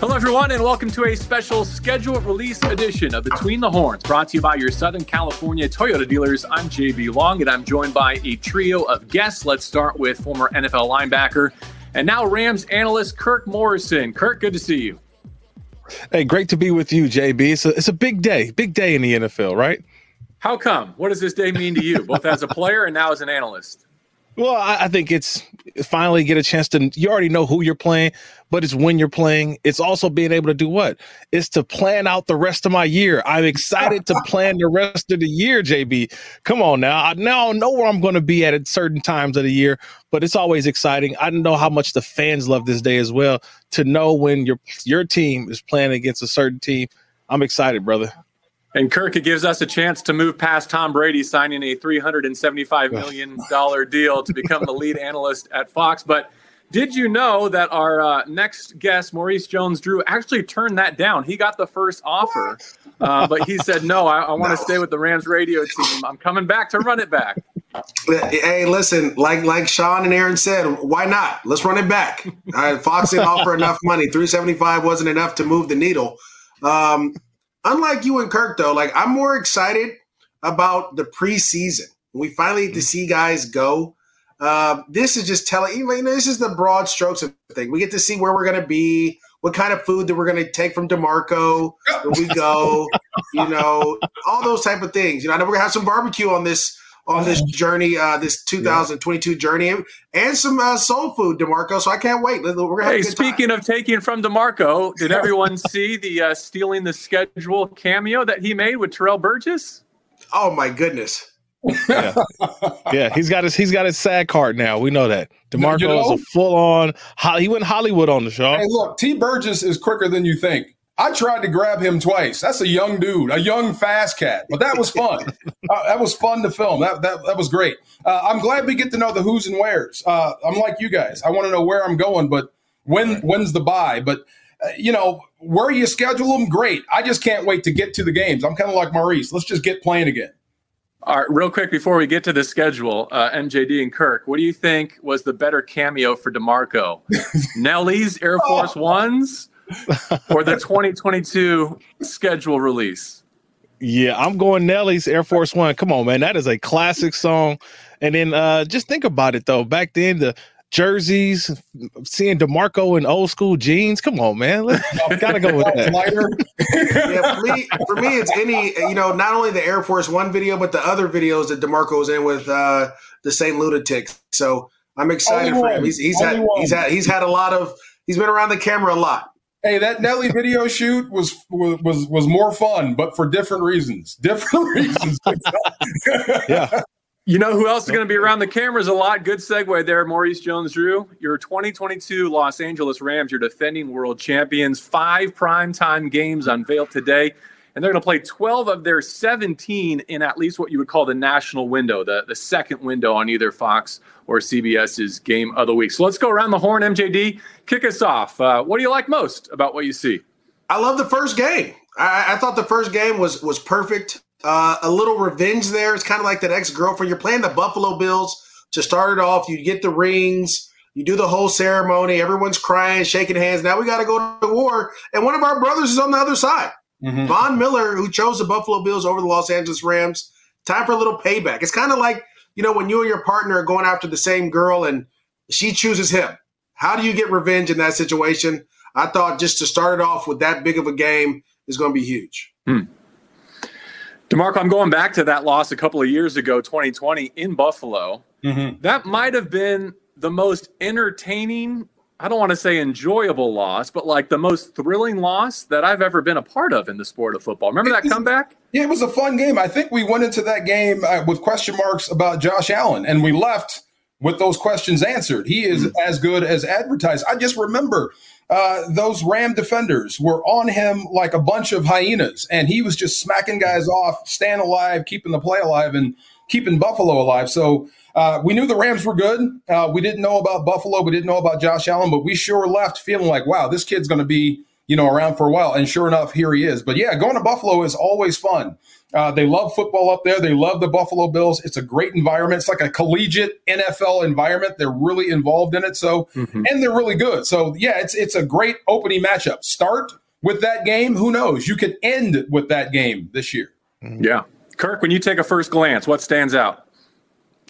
Hello, everyone, and welcome to a special scheduled release edition of Between the Horns, brought to you by your Southern California Toyota dealers. I'm JB Long, and I'm joined by a trio of guests. Let's start with former NFL linebacker and now Rams analyst Kirk Morrison. Kirk, good to see you. Hey, great to be with you, JB. It's a, it's a big day, big day in the NFL, right? How come? What does this day mean to you, both as a player and now as an analyst? Well, I, I think it's finally get a chance to. You already know who you're playing, but it's when you're playing. It's also being able to do what? It's to plan out the rest of my year. I'm excited to plan the rest of the year, JB. Come on now. I now know where I'm going to be at at certain times of the year, but it's always exciting. I know how much the fans love this day as well. To know when your your team is playing against a certain team, I'm excited, brother. And Kirk, it gives us a chance to move past Tom Brady signing a $375 million deal to become the lead analyst at Fox. But did you know that our uh, next guest, Maurice Jones Drew, actually turned that down? He got the first offer, uh, but he said, no, I, I want to no. stay with the Rams radio team. I'm coming back to run it back. Hey, listen, like like Sean and Aaron said, why not? Let's run it back. Fox didn't offer enough money. 375 wasn't enough to move the needle. Um, unlike you and Kirk, though, like I'm more excited about the preseason. We finally get to see guys go. Uh, this is just telling you know, this is the broad strokes of the thing. We get to see where we're going to be, what kind of food that we're going to take from Demarco when we go, you know, all those type of things. You know, I know we're going to have some barbecue on this on this journey, uh, this 2022 yeah. journey, and some uh, soul food, Demarco. So I can't wait. We're gonna hey, speaking time. of taking from Demarco, did everyone see the uh, stealing the schedule cameo that he made with Terrell Burgess? Oh my goodness! yeah. yeah, he's got his he's got his SAG card now. We know that Demarco you know, is a full on. He went Hollywood on the show. Hey, look, T. Burgess is quicker than you think. I tried to grab him twice. That's a young dude, a young fast cat. But that was fun. uh, that was fun to film. That that, that was great. Uh, I'm glad we get to know the who's and wheres. Uh, I'm like you guys. I want to know where I'm going, but when when's the bye? But uh, you know where you schedule them, great. I just can't wait to get to the games. I'm kind of like Maurice. Let's just get playing again. All right, real quick before we get to the schedule, uh, MJD and Kirk, what do you think was the better cameo for Demarco? Nelly's Air Force oh. Ones or the 2022 schedule release? Yeah, I'm going Nelly's Air Force One. Come on, man. That is a classic song. And then uh just think about it though. Back then, the jerseys, seeing Demarco in old school jeans. Come on, man. Let's, gotta go with that. yeah, for me, for me, it's any you know, not only the Air Force One video, but the other videos that Demarco was in with uh the St. Lunatics. So I'm excited Only for him. He's he's had one. he's had he's had a lot of he's been around the camera a lot. Hey, that Nelly video shoot was was was more fun, but for different reasons. Different reasons. yeah. You know who else is going to be around the cameras a lot? Good segue there, Maurice Jones-Drew. Your 2022 Los Angeles Rams, your defending world champions. Five primetime games unveiled today and they're going to play 12 of their 17 in at least what you would call the national window, the, the second window on either Fox or CBS's game of the week. So let's go around the horn, MJD. Kick us off. Uh, what do you like most about what you see? I love the first game. I, I thought the first game was was perfect. Uh, a little revenge there. It's kind of like that ex girlfriend. You're playing the Buffalo Bills to start it off. You get the rings. You do the whole ceremony. Everyone's crying, shaking hands. Now we got to go to war. And one of our brothers is on the other side. Mm-hmm. Von Miller, who chose the Buffalo Bills over the Los Angeles Rams, time for a little payback. It's kind of like, you know, when you and your partner are going after the same girl and she chooses him. How do you get revenge in that situation? I thought just to start it off with that big of a game is going to be huge. Hmm. DeMarco, I'm going back to that loss a couple of years ago, 2020 in Buffalo. Mm-hmm. That might have been the most entertaining I don't want to say enjoyable loss, but like the most thrilling loss that I've ever been a part of in the sport of football. Remember that comeback? Yeah, it was a fun game. I think we went into that game uh, with question marks about Josh Allen, and we left with those questions answered. He is mm-hmm. as good as advertised. I just remember uh, those Ram defenders were on him like a bunch of hyenas, and he was just smacking guys off, staying alive, keeping the play alive, and keeping Buffalo alive. So uh, we knew the Rams were good. Uh, we didn't know about Buffalo. We didn't know about Josh Allen, but we sure left feeling like, wow, this kid's going to be you know, around for a while. And sure enough, here he is. But yeah, going to Buffalo is always fun. Uh, they love football up there. They love the Buffalo Bills. It's a great environment. It's like a collegiate NFL environment. They're really involved in it. So, mm-hmm. and they're really good. So, yeah, it's it's a great opening matchup. Start with that game. Who knows? You could end with that game this year. Yeah, Kirk. When you take a first glance, what stands out?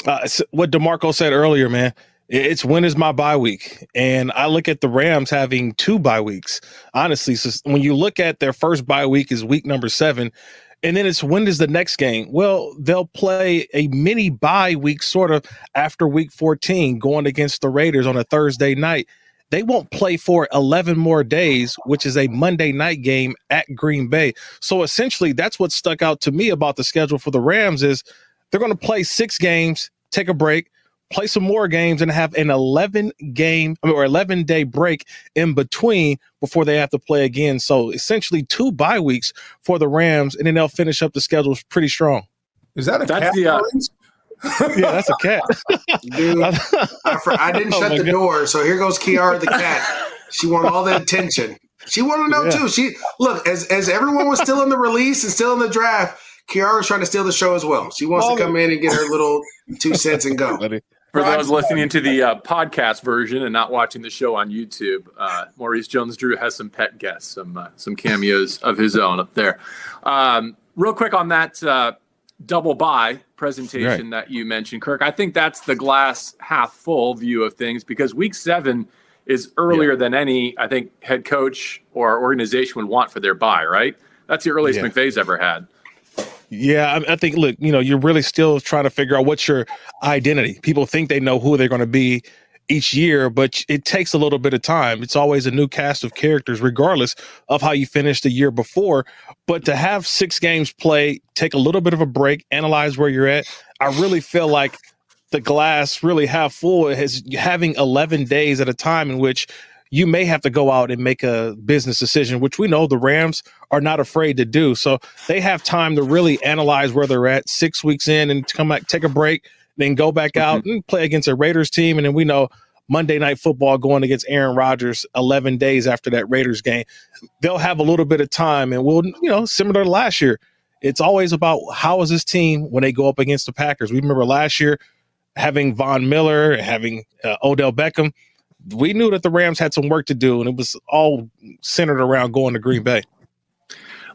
Uh, what DeMarco said earlier, man. It's when is my bye week, and I look at the Rams having two bye weeks. Honestly, so when you look at their first bye week is week number seven and then it's when is the next game? Well, they'll play a mini bye week sort of after week 14, going against the Raiders on a Thursday night. They won't play for 11 more days, which is a Monday night game at Green Bay. So essentially, that's what stuck out to me about the schedule for the Rams is they're going to play six games, take a break, play some more games and have an 11 game or 11 day break in between before they have to play again. So essentially two bye weeks for the Rams, and then they'll finish up the schedule pretty strong. Is that a that's cat? The, uh, yeah, that's a cat. Dude, I, I, didn't oh shut the God. door, so here goes Kiara the cat. She wanted all the attention. She wanted to know yeah. too. She look as as everyone was still in the release and still in the draft. Kiara's trying to steal the show as well. She wants to come in and get her little two cents and go. For those listening to the uh, podcast version and not watching the show on YouTube, uh, Maurice Jones-Drew has some pet guests, some uh, some cameos of his own up there. Um, real quick on that uh, double bye presentation right. that you mentioned, Kirk. I think that's the glass half full view of things because Week Seven is earlier yeah. than any I think head coach or organization would want for their bye. Right? That's the earliest yeah. McVay's ever had. Yeah, I, I, think look, you know, you're really still trying to figure out what's your identity. People think they know who they're going to be each year, but it takes a little bit of time. It's always a new cast of characters, regardless of how you finished the year before. But to have six games play, take a little bit of a break, analyze where you're at, I really feel like the glass really half full is having 11 days at a time in which you may have to go out and make a business decision, which we know the Rams are not afraid to do. So they have time to really analyze where they're at six weeks in and come back, take a break, then go back mm-hmm. out and play against a Raiders team. And then we know Monday night football going against Aaron Rodgers 11 days after that Raiders game. They'll have a little bit of time and we'll, you know, similar to last year. It's always about how is this team when they go up against the Packers. We remember last year having Von Miller, having uh, Odell Beckham we knew that the Rams had some work to do, and it was all centered around going to Green Bay.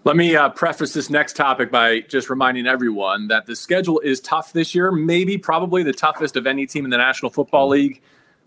Let me uh, preface this next topic by just reminding everyone that the schedule is tough this year, maybe probably the toughest of any team in the National Football League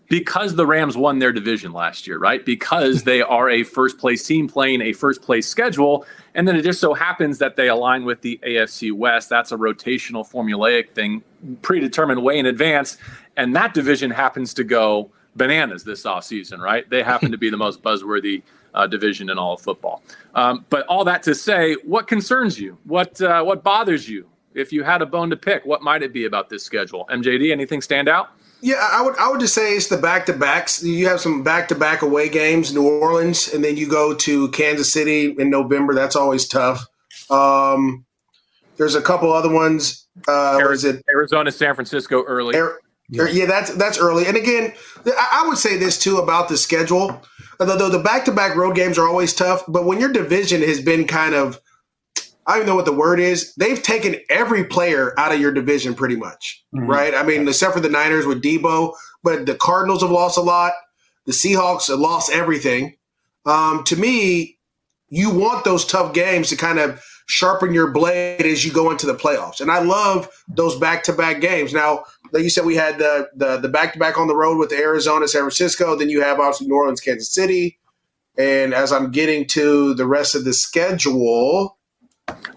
because the Rams won their division last year, right? Because they are a first place team playing a first place schedule. And then it just so happens that they align with the AFC West. That's a rotational formulaic thing, predetermined way in advance. And that division happens to go bananas this offseason, right? They happen to be the most buzzworthy uh, division in all of football. Um, but all that to say, what concerns you? What uh, what bothers you? If you had a bone to pick, what might it be about this schedule? MJD, anything stand out? Yeah, I would I would just say it's the back to backs. You have some back to back away games, New Orleans, and then you go to Kansas City in November. That's always tough. Um, there's a couple other ones. Uh, Arizona, Arizona, San Francisco early. Yeah. yeah, that's that's early. And again, I would say this too about the schedule. Although the back to back road games are always tough, but when your division has been kind of, I don't even know what the word is. They've taken every player out of your division pretty much, mm-hmm. right? I mean, except for the Niners with Debo, but the Cardinals have lost a lot. The Seahawks have lost everything. Um, to me, you want those tough games to kind of sharpen your blade as you go into the playoffs. And I love those back to back games. Now, like you said, we had the the the back to back on the road with Arizona, San Francisco. Then you have obviously New Orleans, Kansas City. And as I'm getting to the rest of the schedule,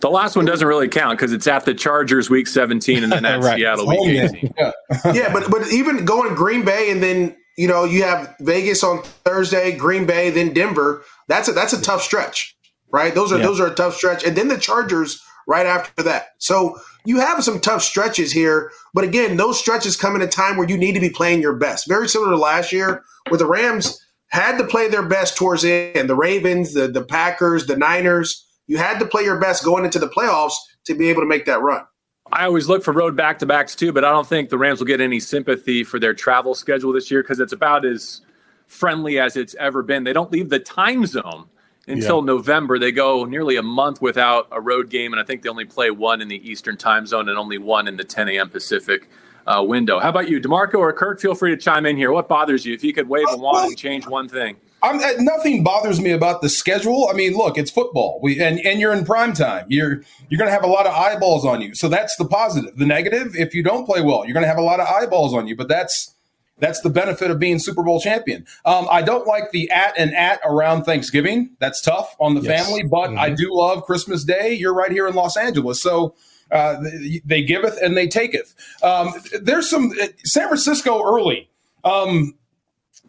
the last one doesn't really count because it's at the Chargers week 17 and then at right. Seattle oh, week 18. Yeah. yeah, but but even going Green Bay and then you know you have Vegas on Thursday, Green Bay, then Denver. That's a that's a tough stretch right? Those are yeah. those are a tough stretch, and then the Chargers right after that. So you have some tough stretches here, but again, those stretches come in a time where you need to be playing your best. Very similar to last year, where the Rams had to play their best towards the end. The Ravens, the the Packers, the Niners. You had to play your best going into the playoffs to be able to make that run. I always look for road back to backs too, but I don't think the Rams will get any sympathy for their travel schedule this year because it's about as friendly as it's ever been. They don't leave the time zone until yeah. November. They go nearly a month without a road game, and I think they only play one in the Eastern time zone and only one in the 10 a.m. Pacific uh, window. How about you, Demarco or Kirk? Feel free to chime in here. What bothers you? If you could wave a wand and change one thing. I'm, uh, nothing bothers me about the schedule. I mean, look, it's football. We and, and you're in prime time. You're you're going to have a lot of eyeballs on you. So that's the positive. The negative, if you don't play well, you're going to have a lot of eyeballs on you. But that's that's the benefit of being Super Bowl champion. Um, I don't like the at and at around Thanksgiving. That's tough on the yes. family, but mm-hmm. I do love Christmas Day. You're right here in Los Angeles, so. Uh, they giveth and they taketh. Um, there's some uh, San Francisco early. Um,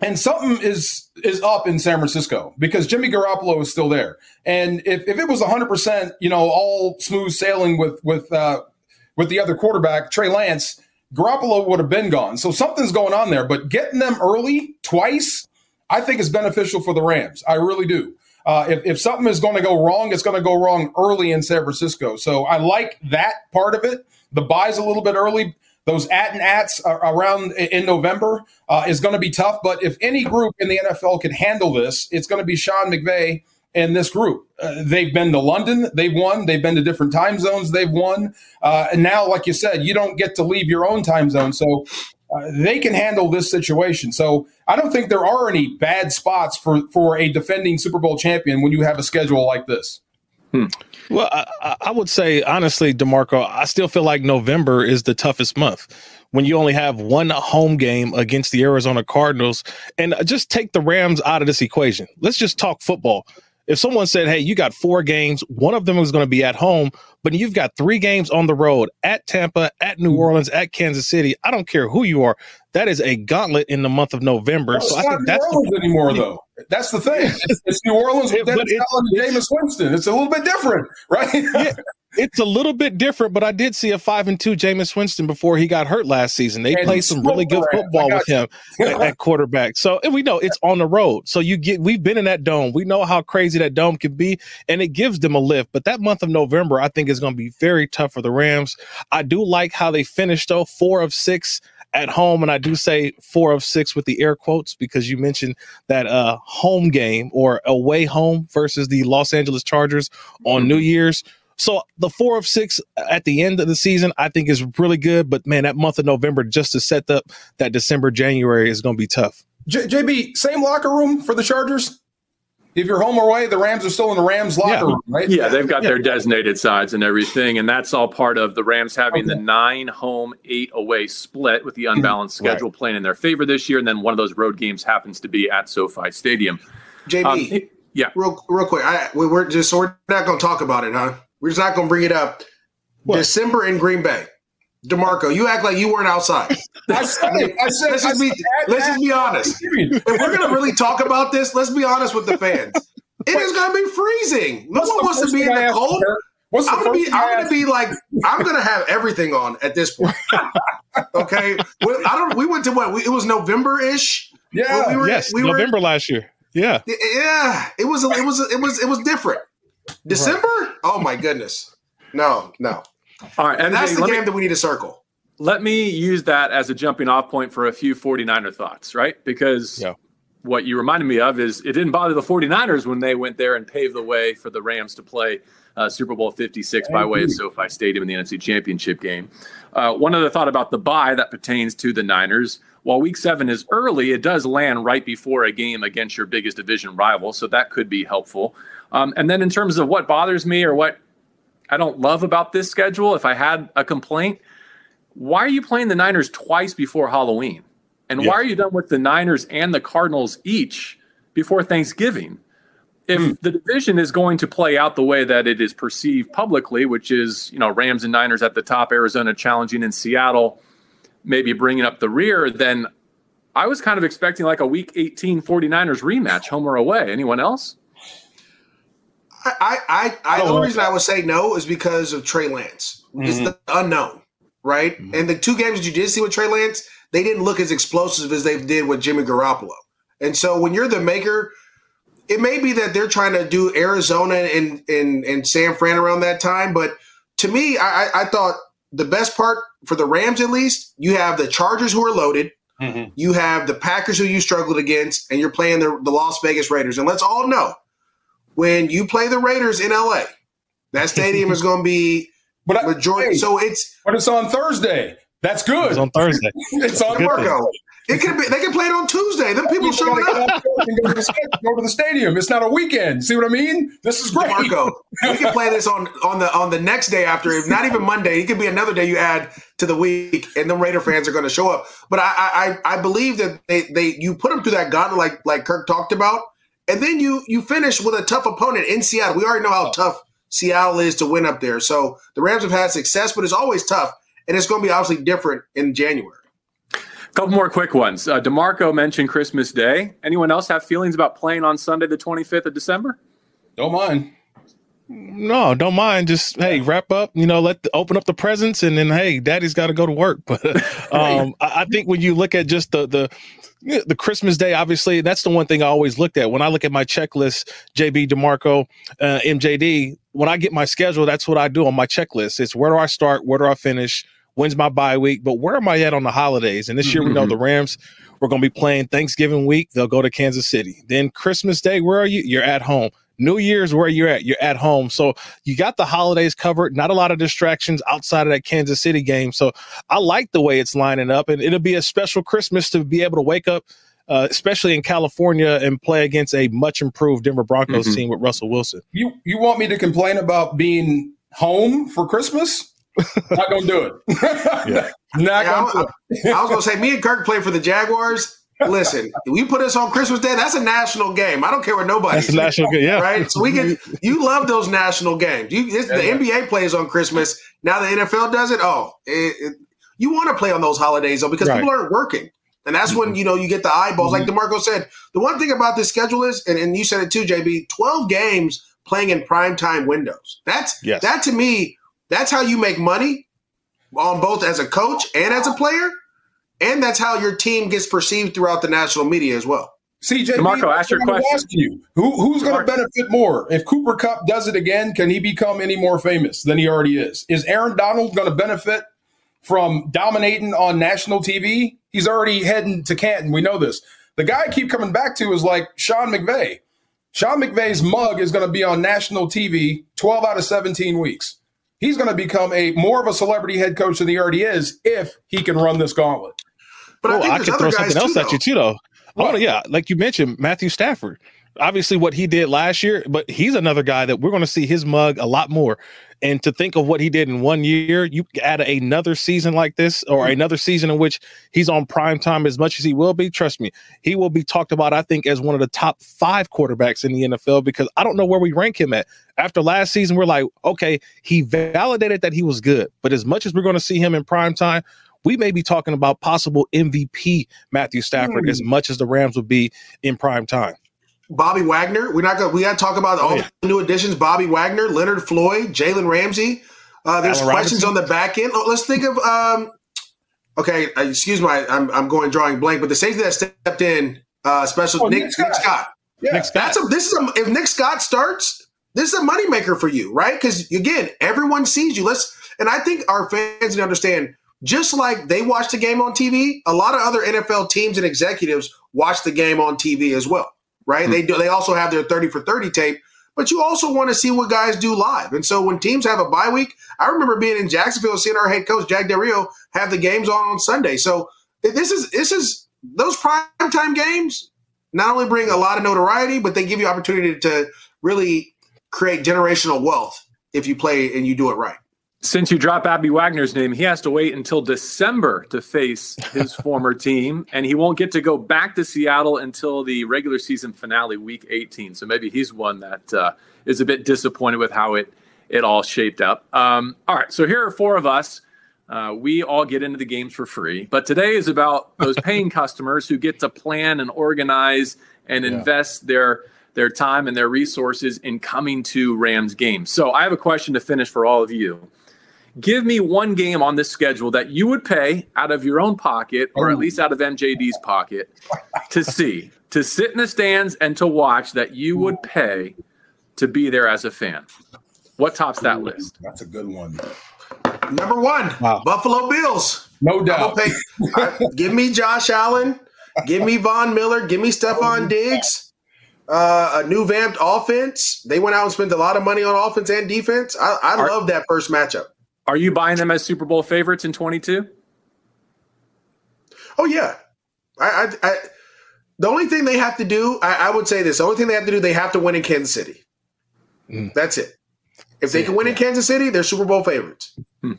and something is is up in San Francisco because Jimmy Garoppolo is still there. And if, if it was 100, percent you know, all smooth sailing with with uh, with the other quarterback Trey Lance, Garoppolo would have been gone. So something's going on there. But getting them early twice, I think is beneficial for the Rams. I really do. Uh, if, if something is going to go wrong, it's going to go wrong early in San Francisco. So I like that part of it. The bye's a little bit early. Those at and ats around in November uh, is going to be tough. But if any group in the NFL can handle this, it's going to be Sean McVay and this group. Uh, they've been to London, they've won. They've been to different time zones, they've won. Uh, and now, like you said, you don't get to leave your own time zone. So uh, they can handle this situation. So I don't think there are any bad spots for, for a defending Super Bowl champion when you have a schedule like this. Hmm. Well, I, I, would say honestly, Demarco, I still feel like November is the toughest month when you only have one home game against the Arizona Cardinals. And just take the Rams out of this equation. Let's just talk football if someone said, "Hey, you got four games, one of them is going to be at home, but you've got three games on the road at Tampa, at New mm-hmm. Orleans, at Kansas City," I don't care who you are. That is a gauntlet in the month of November. so I think New that's Orleans the, anymore, though. That's the thing. It's, it's New Orleans with Dennis Allen and Jameis Winston. It's a little bit different, right? yeah, it's a little bit different, but I did see a five and two Jameis Winston before he got hurt last season. They and played some really good football with him at, at, quarterback. So and we know it's on the road. So you get we've been in that dome. We know how crazy that dome can be, and it gives them a lift. But that month of November, I think, is going to be very tough for the Rams. I do like how they finished though, four of six at home, and I do say four of six with the air quotes because you mentioned that uh, home game or away home versus the Los Angeles Chargers on mm-hmm. New Year's. So the four of six at the end of the season, I think is really good. But man, that month of November just to set up that December, January is going to be tough. J- JB, same locker room for the Chargers. If you're home or away, the Rams are still in the Rams locker yeah. room, right? Yeah, they've got yeah. their designated sides and everything, and that's all part of the Rams having okay. the nine home, eight away split with the unbalanced schedule right. playing in their favor this year, and then one of those road games happens to be at SoFi Stadium. JB, um, yeah, real real quick, I, we, are just so we're not going to talk about it, huh? We're just not going to bring it up. What? December in Green Bay. DeMarco, you act like you weren't outside. I said, I said, let's, just be, let's just be honest. If we're going to really talk about this, let's be honest with the fans. It is going to be freezing. No one wants to be in the cold. What's the I'm gonna be. I'm gonna be like. I'm gonna have everything on at this point. okay. I don't. We went to what? We, it was November ish. Yeah. We were, yes. We November were, last year. Yeah. Yeah. It was. It was. It was. It was different. December? Right. Oh my goodness. No, no. All right, and that's the game me, that we need to circle. Let me use that as a jumping off point for a few 49er thoughts, right? Because yeah. what you reminded me of is it didn't bother the 49ers when they went there and paved the way for the Rams to play uh, Super Bowl 56 by way of SoFi Stadium in the NFC Championship game. Uh, one other thought about the bye that pertains to the Niners. While week seven is early, it does land right before a game against your biggest division rival, so that could be helpful. Um, and then in terms of what bothers me or what I don't love about this schedule, if I had a complaint, why are you playing the Niners twice before Halloween? And yeah. why are you done with the Niners and the Cardinals each before Thanksgiving? If hmm. the division is going to play out the way that it is perceived publicly, which is, you know, Rams and Niners at the top, Arizona challenging in Seattle, maybe bringing up the rear, then I was kind of expecting like a week 18 49ers rematch, home or away. Anyone else? I, I, I the only reason I would say no is because of Trey Lance. Mm-hmm. It's the unknown, right? Mm-hmm. And the two games you did see with Trey Lance, they didn't look as explosive as they did with Jimmy Garoppolo. And so when you're the maker, it may be that they're trying to do Arizona and and, and San Fran around that time. But to me, I, I thought the best part for the Rams, at least, you have the Chargers who are loaded. Mm-hmm. You have the Packers who you struggled against, and you're playing the, the Las Vegas Raiders. And let's all know when you play the Raiders in LA, that stadium is going to be but majority. Hey, so it's but it's on Thursday. That's good. It's on Thursday. it's on Marco. It could be. They can play it on Tuesday. Then people showing up. Go to, the, go to the stadium. It's not a weekend. See what I mean? This is great. Marco, we can play this on on the on the next day after. Not even Monday. It could be another day you add to the week, and the Raider fans are going to show up. But I I I believe that they they you put them through that gauntlet like like Kirk talked about, and then you you finish with a tough opponent in Seattle. We already know how tough Seattle is to win up there. So the Rams have had success, but it's always tough, and it's going to be obviously different in January. A couple more quick ones. Uh, Demarco mentioned Christmas Day. Anyone else have feelings about playing on Sunday, the 25th of December? Don't mind. No, don't mind. Just hey, wrap up. You know, let the, open up the presents, and then hey, Daddy's got to go to work. But um, I, I think when you look at just the the the Christmas day, obviously, that's the one thing I always looked at when I look at my checklist. JB Demarco, uh, MJD. When I get my schedule, that's what I do on my checklist. It's where do I start? Where do I finish? When's my bye week? But where am I at on the holidays? And this mm-hmm. year, we know mm-hmm. the Rams. We're going to be playing Thanksgiving week. They'll go to Kansas City. Then Christmas Day, where are you? You're at home. New Year's, where you're at, you're at home. So you got the holidays covered. Not a lot of distractions outside of that Kansas City game. So I like the way it's lining up, and it'll be a special Christmas to be able to wake up. Uh, especially in California, and play against a much improved Denver Broncos mm-hmm. team with Russell Wilson. You you want me to complain about being home for Christmas? Not gonna do it. yeah. Not yeah, gonna I, I was gonna say me and Kirk play for the Jaguars. Listen, we put this on Christmas Day. That's a national game. I don't care what nobody. That's a national game, yeah. Right. So we get you love those national games. You, yeah, the yeah. NBA plays on Christmas. Now the NFL does it. Oh, it, it, you want to play on those holidays though because right. people aren't working. And that's when you know you get the eyeballs. Mm-hmm. Like Demarco said, the one thing about this schedule is, and, and you said it too, JB, 12 games playing in prime time windows. That's yes. that to me that's how you make money on both as a coach and as a player. And that's how your team gets perceived throughout the national media as well. CJ, Marco, ask your question. Ask you, who, who's going to benefit more? If Cooper Kupp does it again, can he become any more famous than he already is? Is Aaron Donald going to benefit from dominating on national TV? He's already heading to Canton. We know this. The guy I keep coming back to is like Sean McVay. Sean McVay's mug is going to be on national TV 12 out of 17 weeks he's going to become a more of a celebrity head coach than he already is if he can run this gauntlet. But I, I could throw something else too, at you too, though. Oh yeah, like you mentioned, Matthew Stafford. Obviously, what he did last year, but he's another guy that we're going to see his mug a lot more. And to think of what he did in one year, you add another season like this, or mm-hmm. another season in which he's on prime time as much as he will be. Trust me, he will be talked about. I think as one of the top five quarterbacks in the NFL because I don't know where we rank him at. After last season, we're like, okay, he validated that he was good, but as much as we're going to see him in prime time, we may be talking about possible MVP Matthew Stafford mm. as much as the Rams would be in prime time. Bobby Wagner. We're not going. We got to talk about all oh, yeah. the new additions: Bobby Wagner, Leonard Floyd, Jalen Ramsey. Uh, there's Allen questions Robinson. on the back end. Oh, let's think of. Um, okay, uh, excuse me, I'm I'm going drawing blank, but the safety that stepped in, uh, special oh, Nick, Nick, Scott. Nick Scott. Yeah. Nick Scott. That's a, this is a, if Nick Scott starts, this is a moneymaker for you, right? Because again, everyone sees you. Let's and I think our fans need to understand just like they watch the game on TV, a lot of other NFL teams and executives watch the game on TV as well, right? Mm-hmm. They do. They also have their thirty for thirty tape, but you also want to see what guys do live. And so when teams have a bye week, I remember being in Jacksonville, seeing our head coach Jack Del Rio have the games on on Sunday. So this is this is those prime time games not only bring a lot of notoriety, but they give you opportunity to really create generational wealth if you play and you do it right. Since you drop Bobby Wagner's name, he has to wait until December to face his former team, and he won't get to go back to Seattle until the regular season finale, Week 18. So maybe he's one that uh, is a bit disappointed with how it it all shaped up. Um, all right, so here are four of us. Uh, we all get into the games for free, but today is about those paying customers who get to plan and organize and yeah. invest their their time and their resources in coming to Rams games. So I have a question to finish for all of you. Give me one game on this schedule that you would pay out of your own pocket, or at least out of MJD's pocket, to see, to sit in the stands and to watch that you would pay to be there as a fan. What tops that list? That's a good one. Number one, wow. Buffalo Bills. No doubt. Pay, uh, give me Josh Allen. Give me Von Miller. Give me Stefon Diggs. uh, a new vamped offense. They went out and spent a lot of money on offense and defense. I, I are, love that first matchup. Are you buying them as Super Bowl favorites in 22? Oh yeah, I, I, I the only thing they have to do, I, I, would say this: the only thing they have to do, they have to win in Kansas City. Mm. That's it. If they can win in Kansas City, they're Super Bowl favorites. Hmm.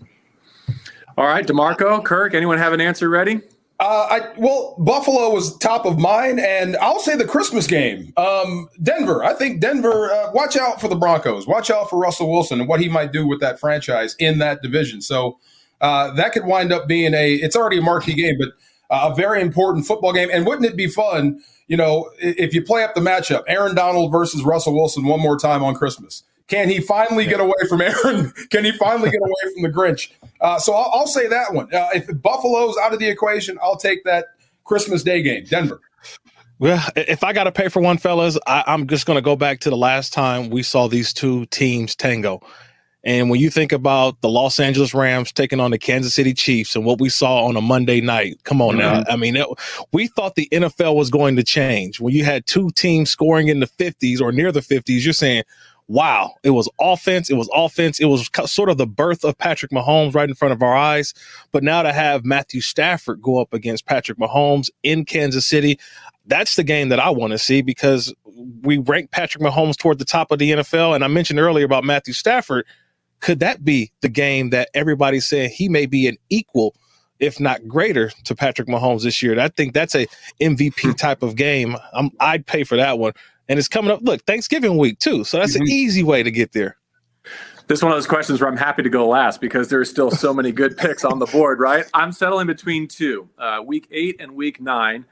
All right, Demarco, Kirk, anyone have an answer ready? Uh, I well, Buffalo was top of mine, and I'll say the Christmas game. Um, Denver. I think Denver. Uh, watch out for the Broncos. Watch out for Russell Wilson and what he might do with that franchise in that division. So uh, that could wind up being a. It's already a marquee game, but a very important football game. And wouldn't it be fun, you know, if you play up the matchup, Aaron Donald versus Russell Wilson one more time on Christmas? Can he finally get away from Aaron? Can he finally get away from the Grinch? Uh, so I'll, I'll, say that one. Uh, if Buffalo's out of the equation, I'll take that Christmas Day game, Denver. Well, if I got to pay for one, fellas, I, I'm just going to go back to the last time we saw these two teams tango. And when you think about the Los Angeles Rams taking on the Kansas City Chiefs and what we saw on a Monday night, come on mm-hmm. now. I mean, it, we thought the NFL was going to change. When you had two teams scoring in the 50s or near the 50s, you're saying, wow, it was offense. It was offense. It was sort of the birth of Patrick Mahomes right in front of our eyes. But now to have Matthew Stafford go up against Patrick Mahomes in Kansas City, that's the game that I want to see because we rank Patrick Mahomes toward the top of the NFL. And I mentioned earlier about Matthew Stafford could that be the game that everybody's saying he may be an equal, if not greater, to Patrick Mahomes this year? I think that's a MVP hmm. type of game. I'm, I'd pay for that one. And it's coming up. Look, Thanksgiving week too, so that's mm-hmm. an easy way to get there. This is one of those questions where I'm happy to go last because there are still so many good picks on the board. Right, I'm settling between two: uh, week eight and week nine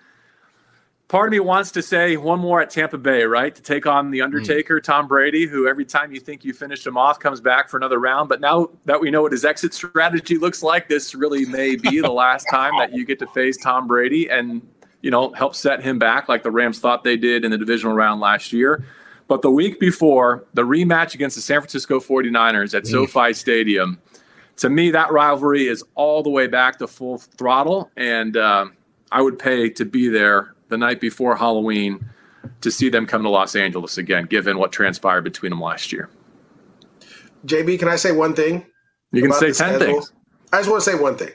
part of me wants to say one more at Tampa Bay, right? To take on the hmm. Undertaker, mm. Tom Brady, who every time you think you finished him off comes back for another round. But now that we know what his exit strategy looks like, this really may be the last time that you get to face Tom Brady and, you know, help set him back like the Rams thought they did in the divisional round last year. But the week before, the rematch against the San Francisco 49ers at mm. SoFi Stadium, to me, that rivalry is all the way back to full throttle. And uh, I would pay to be there the night before Halloween to see them come to Los Angeles again, given what transpired between them last year. JB, can I say one thing? You can say 10 schedule? things. I just want to say one thing.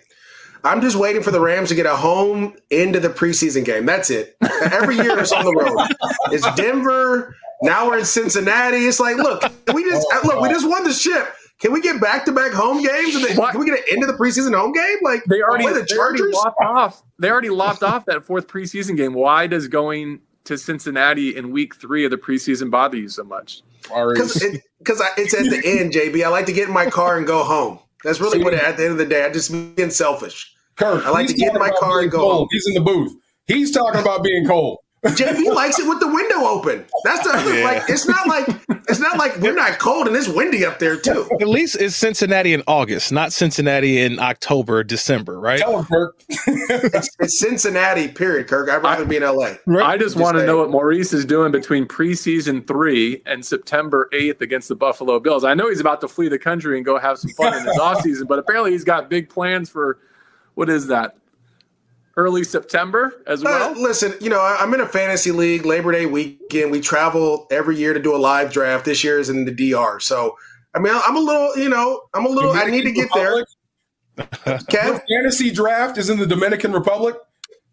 I'm just waiting for the Rams to get a home into the preseason game. That's it. Every year it's on the road. It's Denver. Now we're in Cincinnati. It's like, look, we just uh, look, we just won the ship. Can we get back to back home games? And then, can we get an end of the preseason home game? Like they oh, already, the they already lopped off. They already lopped off that fourth preseason game. Why does going to Cincinnati in week three of the preseason bother you so much? Because it, it's at the end, JB. I like to get in my car and go home. That's really what. At the end of the day, I just being selfish. Kirk, I like to get in my car and go. Cold. Home. He's in the booth. He's talking about being cold. JB likes it with the window open. That's the yeah. like. It's not like it's not like we're not cold and it's windy up there too. At least it's Cincinnati in August, not Cincinnati in October, December, right? Tell him, Kirk. it's, it's, Cincinnati. Period, Kirk. I'd rather I, be in LA. Right? I just, just want to know what Maurice is doing between preseason three and September eighth against the Buffalo Bills. I know he's about to flee the country and go have some fun in his off season, but apparently he's got big plans for what is that early September as uh, well? Uh, listen, you know, I'm in a fantasy league, Labor Day weekend. We travel every year to do a live draft. This year is in the DR. So, I mean, I'm a little, you know, I'm a little, I need to get Republic? there. Kev? fantasy draft is in the Dominican Republic.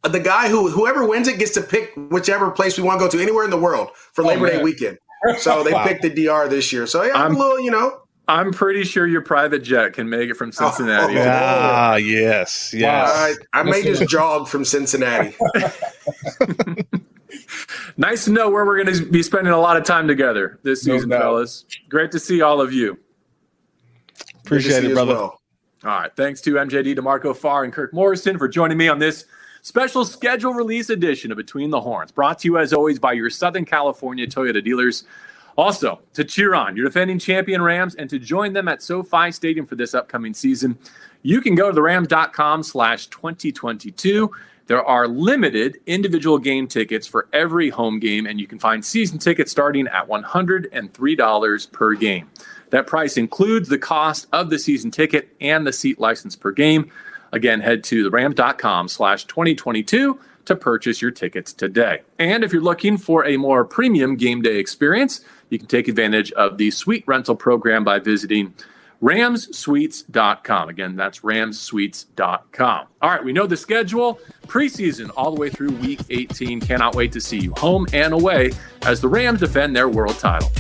Uh, the guy who, whoever wins it gets to pick whichever place we want to go to anywhere in the world for oh, Labor man. Day weekend. So they wow. picked the DR this year. So yeah, I'm, I'm a little, you know, I'm pretty sure your private jet can make it from Cincinnati. Oh, ah, yes, yes. Wow. I, I may just jog from Cincinnati. nice to know where we're going to be spending a lot of time together this season, no fellas. Great to see all of you. Appreciate it, brother. Well. All right. Thanks to MJD, DeMarco Farr, and Kirk Morrison for joining me on this special schedule release edition of Between the Horns. Brought to you, as always, by your Southern California Toyota dealers. Also, to cheer on your defending champion Rams and to join them at SoFi Stadium for this upcoming season, you can go to the rams.com slash 2022. There are limited individual game tickets for every home game, and you can find season tickets starting at $103 per game. That price includes the cost of the season ticket and the seat license per game. Again, head to therams.com slash 2022 to purchase your tickets today. And if you're looking for a more premium game day experience, you can take advantage of the suite rental program by visiting ramssuites.com. Again, that's ramssuites.com. All right, we know the schedule, preseason all the way through week 18. Cannot wait to see you home and away as the Rams defend their world title.